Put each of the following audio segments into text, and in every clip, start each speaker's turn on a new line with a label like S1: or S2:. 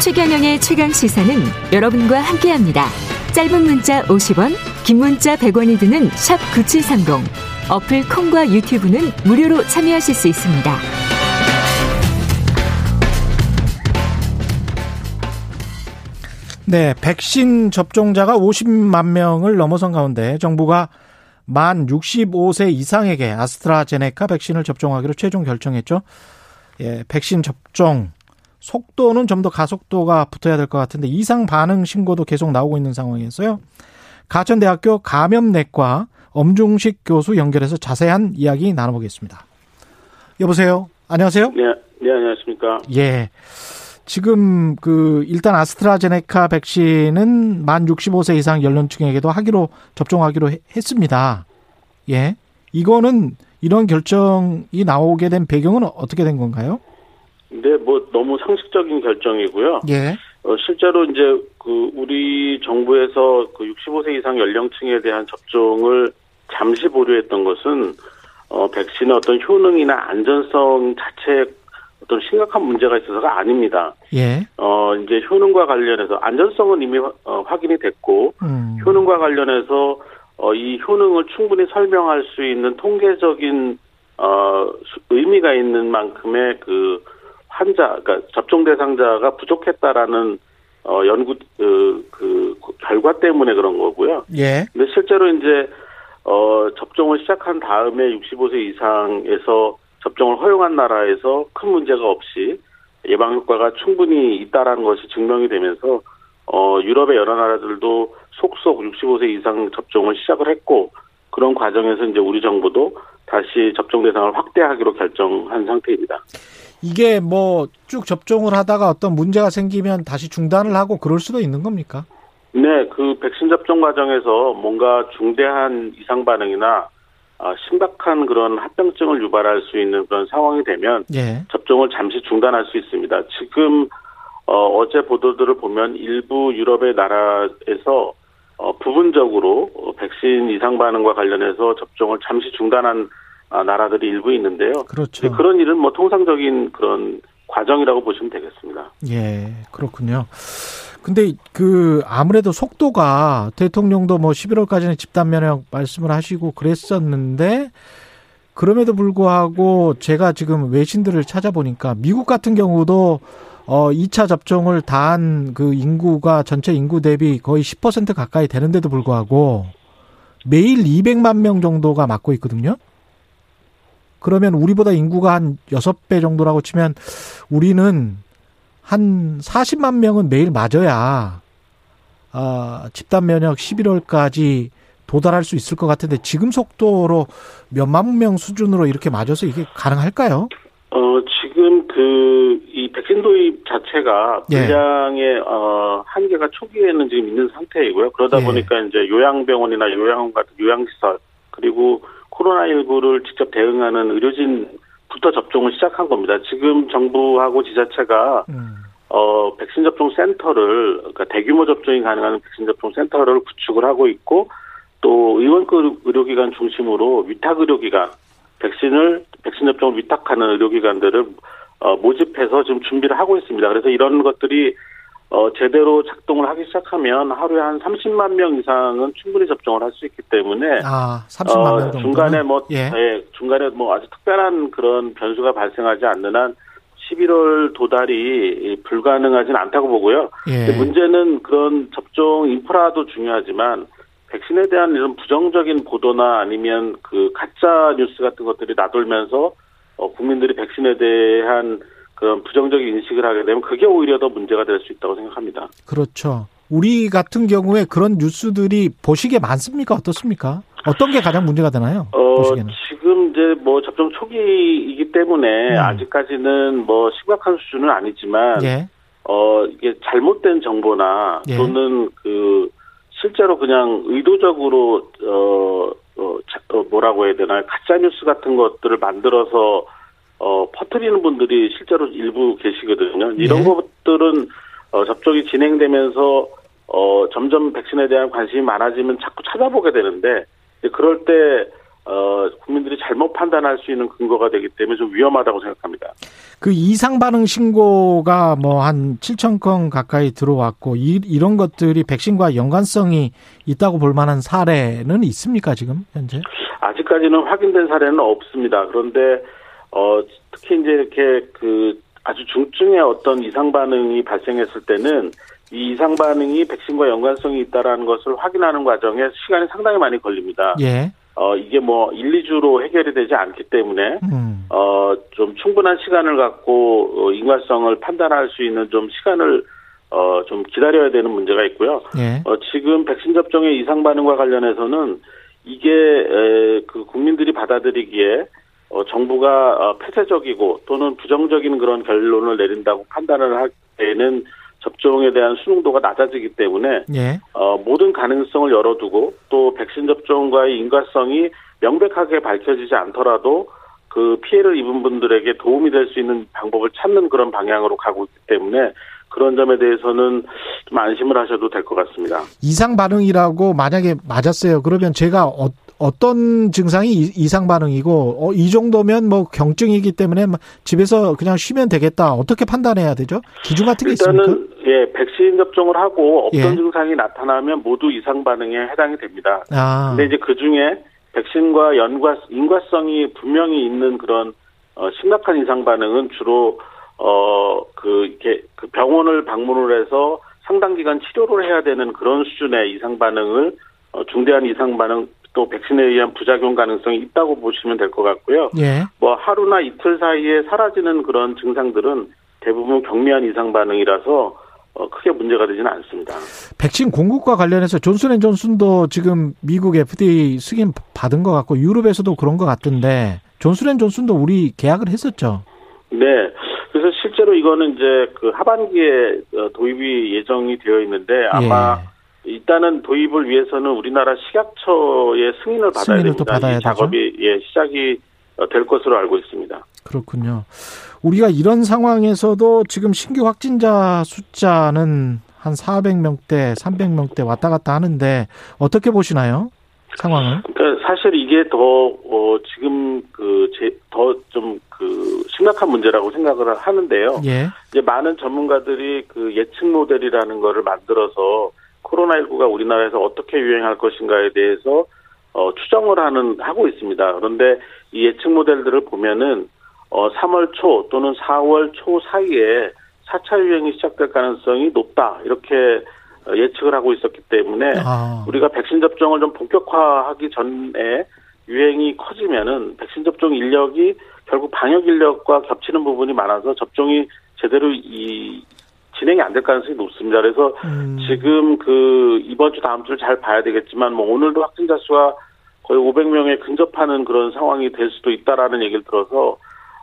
S1: 최경영의 최강 시사는 여러분과 함께합니다. 짧은 문자 50원, 긴 문자 100원이 드는 샵 9730. 어플 콩과 유튜브는 무료로 참여하실 수 있습니다.
S2: 네, 백신 접종자가 50만 명을 넘어선 가운데 정부가 만 65세 이상에게 아스트라제네카 백신을 접종하기로 최종 결정했죠. 예, 백신 접종 속도는 좀 더 가속도가 붙어야 될 것 같은데 이상 반응 신고도 계속 나오고 있는 상황이었어요. 가천대학교 감염내과 엄중식 교수 연결해서 자세한 이야기 나눠보겠습니다. 여보세요. 안녕하세요.
S3: 네, 네 안녕하십니까.
S2: 예. 지금 그 일단 아스트라제네카 백신은 만 65세 이상 연령층에게도 하기로 접종하기로 했습니다. 예. 이거는 이런 결정이 나오게 된 배경은 어떻게 된 건가요?
S3: 네, 뭐 너무 상식적인 결정이고요.
S2: 예.
S3: 어, 실제로 이제 그 우리 정부에서 그 65세 이상 연령층에 대한 접종을 잠시 보류했던 것은 어, 백신의 어떤 효능이나 안전성 자체에 어떤 심각한 문제가 있어서가 아닙니다.
S2: 예.
S3: 어, 이제 효능과 관련해서 안전성은 이미 어, 확인이 됐고,
S2: 음.
S3: 효능과 관련해서 어, 이 효능을 충분히 설명할 수 있는 통계적인 어, 의미가 있는 만큼의 그 환자, 그러니까 접종 대상자가 부족했다라는 어, 연구 그, 그 결과 때문에 그런 거고요.
S2: 예.
S3: 근데 실제로 이제 어, 접종을 시작한 다음에 65세 이상에서 접종을 허용한 나라에서 큰 문제가 없이 예방 효과가 충분히 있다라는 것이 증명이 되면서 어, 유럽의 여러 나라들도 속속 65세 이상 접종을 시작을 했고 그런 과정에서 이제 우리 정부도 다시 접종 대상을 확대하기로 결정한 상태입니다.
S2: 이게 뭐 쭉 접종을 하다가 어떤 문제가 생기면 다시 중단을 하고 그럴 수도 있는 겁니까?
S3: 네, 그 백신 접종 과정에서 뭔가 중대한 이상 반응이나 아, 심각한 그런 합병증을 유발할 수 있는 그런 상황이 되면
S2: 예.
S3: 접종을 잠시 중단할 수 있습니다. 지금 어, 어제 보도들을 보면 일부 유럽의 나라에서 어, 부분적으로 어, 백신 이상 반응과 관련해서 접종을 잠시 중단한 아, 나라들이 일부 있는데요.
S2: 그렇죠.
S3: 그런 일은 뭐 통상적인 그런 과정이라고 보시면 되겠습니다.
S2: 예, 그렇군요. 근데 그 아무래도 속도가 대통령도 뭐 11월까지는 집단 면역 말씀을 하시고 그랬었는데 그럼에도 불구하고 제가 지금 외신들을 찾아보니까 미국 같은 경우도 어 2차 접종을 다 한 그 인구가 전체 인구 대비 거의 10% 가까이 되는데도 불구하고 매일 200만 명 정도가 맞고 있거든요. 그러면 우리보다 인구가 한 6배 정도라고 치면 우리는 한 40만 명은 매일 맞아야 아, 집단 면역 11월까지 도달할 수 있을 것 같은데 지금 속도로 몇만 명 수준으로 이렇게 맞아서 이게 가능할까요?
S3: 어, 지금 그, 이 백신 도입 자체가
S2: 예.
S3: 분량의, 어, 한계가 초기에는 지금 있는 상태이고요. 그러다
S2: 예.
S3: 보니까 이제 요양병원이나 요양원 같은 요양시설, 그리고 코로나19를 직접 대응하는 의료진부터 접종을 시작한 겁니다. 지금 정부하고 지자체가,
S2: 음.
S3: 어, 백신 접종 센터를, 그러니까 대규모 접종이 가능한 백신 접종 센터를 구축을 하고 있고, 또 의원급 의료기관 중심으로 위탁 의료기관, 백신을 백신 접종을 위탁하는 의료기관들을 어, 모집해서 지금 준비를 하고 있습니다. 그래서 이런 것들이 어, 제대로 작동을 하기 시작하면 하루에 한 30만 명 이상은 충분히 접종을 할 수 있기 때문에
S2: 아, 30만 명 정도.
S3: 어, 중간에 뭐
S2: 예.
S3: 예, 중간에 뭐 아주 특별한 그런 변수가 발생하지 않는 한 11월 도달이 불가능하진 않다고 보고요.
S2: 예.
S3: 문제는 그런 접종 인프라도 중요하지만 백신에 대한 이런 부정적인 보도나 아니면 그 가짜 뉴스 같은 것들이 나돌면서 어, 국민들이 백신에 대한 그런 부정적인 인식을 하게 되면 그게 오히려 더 문제가 될 수 있다고 생각합니다.
S2: 그렇죠. 우리 같은 경우에 그런 뉴스들이 보시기에 많습니까? 어떻습니까? 어떤 게 가장 문제가 되나요?
S3: 어,
S2: 보시기에는.
S3: 지금 이제 뭐 접종 초기이기 때문에
S2: 음.
S3: 아직까지는 뭐 심각한 수준은 아니지만
S2: 예.
S3: 어, 이게 잘못된 정보나
S2: 예.
S3: 또는 그 실제로 그냥 의도적으로 어, 어, 자- 어, 뭐라고 해야 되나 가짜 뉴스 같은 것들을 만들어서 어, 퍼뜨리는 분들이 실제로 일부 계시거든요. 이런
S2: 예.
S3: 것들은 어, 접종이 진행되면서 어, 점점 백신에 대한 관심이 많아지면 자꾸 찾아보게 되는데 그럴 때 어, 국민들이 잘못 판단할 수 있는 근거가 되기 때문에 좀 위험하다고 생각합니다.
S2: 그 이상 반응 신고가 뭐 한 7천 건 가까이 들어왔고 이, 이런 것들이 백신과 연관성이 있다고 볼 만한 사례는 있습니까 지금 현재?
S3: 아직까지는 확인된 사례는 없습니다. 그런데 어 특히 이제 이렇게 그 아주 중증의 어떤 이상 반응이 발생했을 때는 이 이상 반응이 백신과 연관성이 있다라는 것을 확인하는 과정에 시간이 상당히 많이 걸립니다.
S2: 예.
S3: 어 이게 뭐 1, 2주로 해결이 되지 않기 때문에
S2: 음.
S3: 어 좀 충분한 시간을 갖고 어, 인과성을 판단할 수 있는 좀 시간을 어 좀 기다려야 되는 문제가 있고요.
S2: 예.
S3: 어 지금 백신 접종의 이상 반응과 관련해서는 이게 에, 그 국민들이 받아들이기에 어, 정부가 어, 폐쇄적이고 또는 부정적인 그런 결론을 내린다고 판단을 할 때는 접종에 대한 수능도가 낮아지기 때문에
S2: 예.
S3: 어, 모든 가능성을 열어두고 또 백신 접종과의 인과성이 명백하게 밝혀지지 않더라도 그 피해를 입은 분들에게 도움이 될 수 있는 방법을 찾는 그런 방향으로 가고 있기 때문에 그런 점에 대해서는 좀 안심을 하셔도 될 것 같습니다.
S2: 이상 반응이라고 만약에 맞았어요. 그러면 제가 어, 어떤 증상이 이- 이상 반응이고 어, 이 정도면 뭐 경증이기 때문에 뭐 집에서 그냥 쉬면 되겠다. 어떻게 판단해야 되죠? 기준 같은 게 있습니까?
S3: 일단은 예 백신 접종을 하고 어떤
S2: 예.
S3: 증상이 나타나면 모두 이상 반응에 해당이 됩니다.
S2: 아,
S3: 근데 이제 그 중에 백신과 연과 인과성이 분명히 있는 그런 어, 심각한 이상 반응은 주로 어그 이렇게 그 병원을 방문을 해서 상당 기간 치료를 해야 되는 그런 수준의 이상 반응을 어, 중대한 이상 반응 또 백신에 의한 부작용 가능성이 있다고 보시면 될 것 같고요.
S2: 예.
S3: 뭐 하루나 이틀 사이에 사라지는 그런 증상들은 대부분 경미한 이상 반응이라서 어, 크게 문제가 되지는 않습니다.
S2: 백신 공급과 관련해서 존슨앤존슨도 지금 미국 FDA 승인 받은 것 같고 유럽에서도 그런 것 같던데 존슨앤존슨도 우리 계약을 했었죠.
S3: 네. 그래서 실제로 이거는 이제 그 하반기에 어, 도입이 예정이 되어 있는데 아마
S2: 예.
S3: 일단은 도입을 위해서는 우리나라 식약처의 승인을 받아야
S2: 승인을 또
S3: 됩니다.
S2: 받아야.
S3: 작업이 예, 시작이 어, 될 것으로 알고 있습니다.
S2: 그렇군요. 우리가 이런 상황에서도 지금 신규 확진자 숫자는 한 400명대, 300명대 왔다 갔다 하는데 어떻게 보시나요? 상황을?
S3: 그러니까 사실 이게 더 어, 지금 그더 좀그 심각한 문제라고 생각을 하는데요.
S2: 예.
S3: 이제 많은 전문가들이 그 예측 모델이라는 거를 만들어서 코로나19가 우리나라에서 어떻게 유행할 것인가에 대해서 어, 추정을 하는 하고 있습니다. 그런데 이 예측 모델들을 보면은 어, 3월 초 또는 4월 초 사이에 4차 유행이 시작될 가능성이 높다 이렇게 어, 예측을 하고 있었기 때문에
S2: 아,
S3: 우리가 백신 접종을 좀 본격화하기 전에 유행이 커지면은 백신 접종 인력이 결국 방역 인력과 겹치는 부분이 많아서 접종이 제대로 이 진행이 안 될 가능성이 높습니다. 그래서
S2: 음,
S3: 지금 그 이번 주 다음 주를 잘 봐야 되겠지만 뭐 오늘도 확진자 수가 거의 500명에 근접하는 그런 상황이 될 수도 있다라는 얘기를 들어서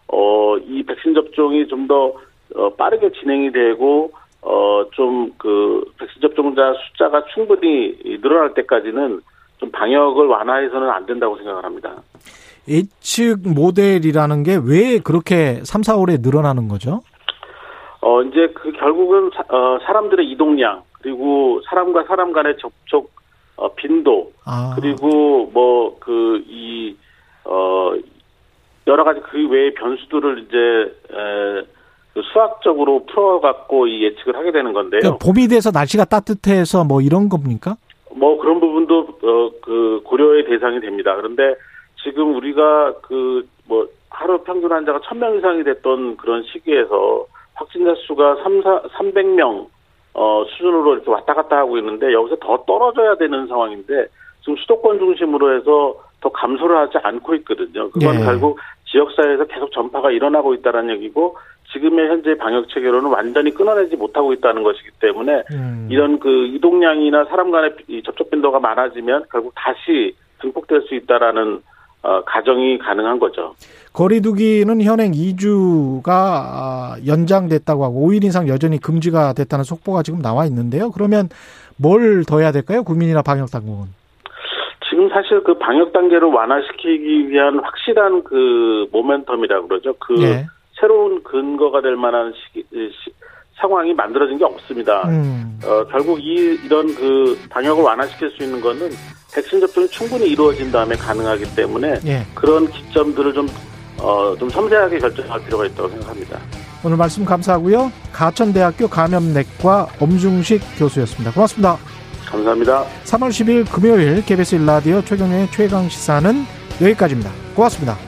S3: 어 이 백신 접종이 좀더 어, 빠르게 진행이 되고 어 좀 그 백신 접종자 숫자가 충분히 늘어날 때까지는 좀 방역을 완화해서는 안 된다고 생각을 합니다.
S2: 예측 모델이라는 게 왜 그렇게 3, 4월에 늘어나는 거죠?
S3: 어 이제 그 결국은 사, 어, 사람들의 이동량 그리고 사람과 사람 간의 접촉 어, 빈도
S2: 아,
S3: 그리고 뭐 그 이 어 여러 가지 그 외의 변수들을 이제 에, 그 수학적으로 풀어갖고 이 예측을 하게 되는 건데요.
S2: 그러니까 봄이 돼서 날씨가 따뜻해서 뭐 이런 겁니까?
S3: 뭐 그런 부분도 어 그 고려의 대상이 됩니다. 그런데 지금 우리가 그 뭐 하루 평균 환자가 1000명 이상이 됐던 그런 시기에서 확진자 수가 3, 4, 300명 어 수준으로 이렇게 왔다 갔다 하고 있는데 여기서 더 떨어져야 되는 상황인데 지금 수도권 중심으로 해서 더 감소를 하지 않고 있거든요. 그건
S2: 예.
S3: 결국 지역사회에서 계속 전파가 일어나고 있다는 얘기고 지금의 현재 방역 체계로는 완전히 끊어내지 못하고 있다는 것이기 때문에
S2: 음,
S3: 이런 그 이동량이나 사람 간의 이 접촉 빈도가 많아지면 결국 다시 증폭될 수 있다라는 어, 가정이 가능한 거죠.
S2: 거리두기는 현행 2주가 연장됐다고 하고 5일 이상 여전히 금지가 됐다는 속보가 지금 나와 있는데요. 그러면 뭘 더 해야 될까요? 국민이나 방역 당국은?
S3: 지금 사실 그 방역 단계를 완화시키기 위한 확실한 그 모멘텀이라고 그러죠. 그
S2: 예.
S3: 새로운 근거가 될 만한 시기, 시, 상황이 만들어진 게 없습니다.
S2: 음.
S3: 어, 결국 이, 이런 그 방역을 완화시킬 수 있는 거는 백신 접종이 충분히 이루어진 다음에 가능하기 때문에
S2: 예.
S3: 그런 기점들을 좀 어, 좀 섬세하게 결정할 필요가 있다고 생각합니다.
S2: 오늘 말씀 감사하고요. 가천대학교 감염내과 엄중식 교수였습니다. 고맙습니다.
S3: 감사합니다.
S2: 3월 10일 금요일 KBS 1라디오 최경영의 최강 시사는 여기까지입니다. 고맙습니다.